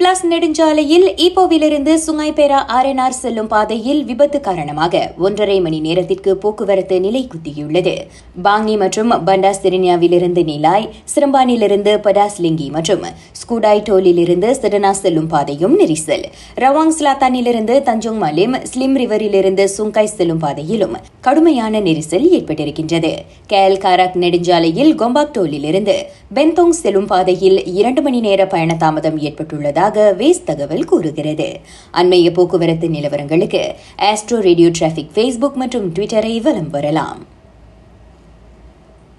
Plus நெடுஞ்சாலையில் ஈப்போவிலிருந்து சுங்கைபேரா RNR செல்லும் பாதையில் விபத்து காரணமாக ஒன்றரை மணி நேரத்திற்கு போக்குவரத்து நிலை குத்தியுள்ளது. பாங்கி மற்றும் பண்டா சிரினியாவிலிருந்து நிலாய் சிரம்பானிலிருந்து படாஸ்லிங்கி மற்றும் ஸ்கூடாய் டோலிலிருந்து சிடனா செல்லும் பாதையும் நெரிசல். ரவாங் ஸ்லாத்தானிலிருந்து தஞ்சோங் மலிம் ஸ்லிம் ரிவரிலிருந்து சுங்காய் செல்லும் பாதையிலும் கடுமையான நெரிசல் ஏற்பட்டிருக்கின்றது. கேல் காராக் நெடுஞ்சாலையில் கொம்பாக் டோலிலிருந்து பென்தோங் செல்லும் பாதையில் இரண்டு மணி நேர பயண தாமதம் வருவதாக வேஸ் தகவல் கூறுகிறது. அண்மைய போக்குவரத்து நிலவரங்களுக்கு ஆஸ்ட்ரோ ரேடியோ டிராபிக் ஃபேஸ்புக் மற்றும் ட்விட்டரை வலம் வரலாம்.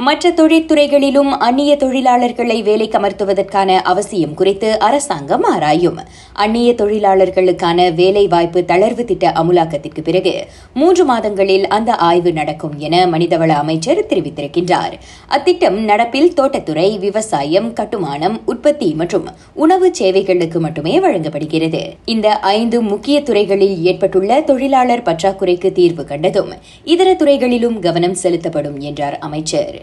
மற்ற தொழிற்துறைகளிலும் அந்நிய தொழிலாளர்களை வேலை கமர்த்துவதற்கான அவசியம் குறித்து அரசாங்கம் ஆராயும். அந்நிய தொழிலாளர்களுக்கான வேலைவாய்ப்பு தளர்வு திட்ட அமுலாக்கத்திற்கு பிறகு மூன்று மாதங்களில் அந்த ஆய்வு நடக்கும் என மனிதவள அமைச்சர் தெரிவித்திருக்கின்றார். அத்திட்டம் நடப்பில் தோட்டத்துறை விவசாயம் கட்டுமானம் உற்பத்தி மற்றும் உணவு சேவைகளுக்கு மட்டுமே வழங்கப்படுகிறது. இந்த ஐந்து முக்கிய துறைகளில் ஏற்பட்டுள்ள தொழிலாளர் பற்றாக்குறைக்கு தீர்வு கண்டதும் இதர துறைகளிலும் கவனம் செலுத்தப்படும் என்றார் அமைச்சர்.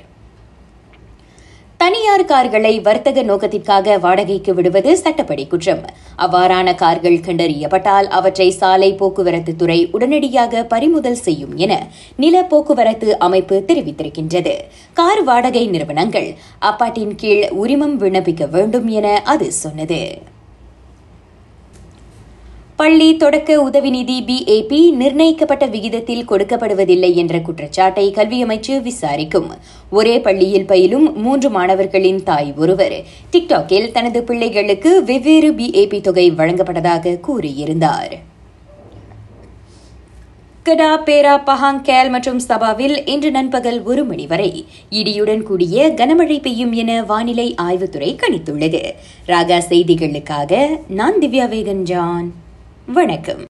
தனியார் கார்களை வர்த்தக நோக்கத்திற்காக வாடகைக்கு விடுவது சட்டப்படி குற்றம். அவ்வாறான கார்கள் கண்டறியப்பட்டால் அவற்றை சாலை போக்குவரத்து துறை உடனடியாக பறிமுதல் செய்யும் என நில போக்குவரத்து அமைப்பு தெரிவித்திருக்கின்றது. கார் வாடகை நிறுவனங்கள் அப்பாட்டின் கீழ் உரிமம் விண்ணப்பிக்க வேண்டும் என அது சொன்னது. பள்ளி தொடக்க உதவி நிதி பிஏபி நிர்ணயிக்கப்பட்ட விகிதத்தில் கொடுக்கப்படுவதில்லை என்ற குற்றச்சாட்டை கல்வி அமைச்சு விசாரிக்கும். ஒரே பள்ளியில் பயிலும் மூன்று மாணவர்களின் தாய் ஒருவர். டிக்டாக்கில் தனது பிள்ளைகளுக்கு வெவ்வேறு பிஏபி தொகை வழங்கப்பட்டதாக கூறியிருந்தார். கடா பேரா பஹாங் கேல் மற்றும் சபாவில் இன்று நண்பகல் ஒரு மணி வரை இடியுடன் கூடிய கனமழை பெய்யும் என வானிலை ஆய்வுத்துறை கணித்துள்ளது. ராகா செய்திகளுக்காக நான் திவ்யா வேகன் ஜான் வணக்கம்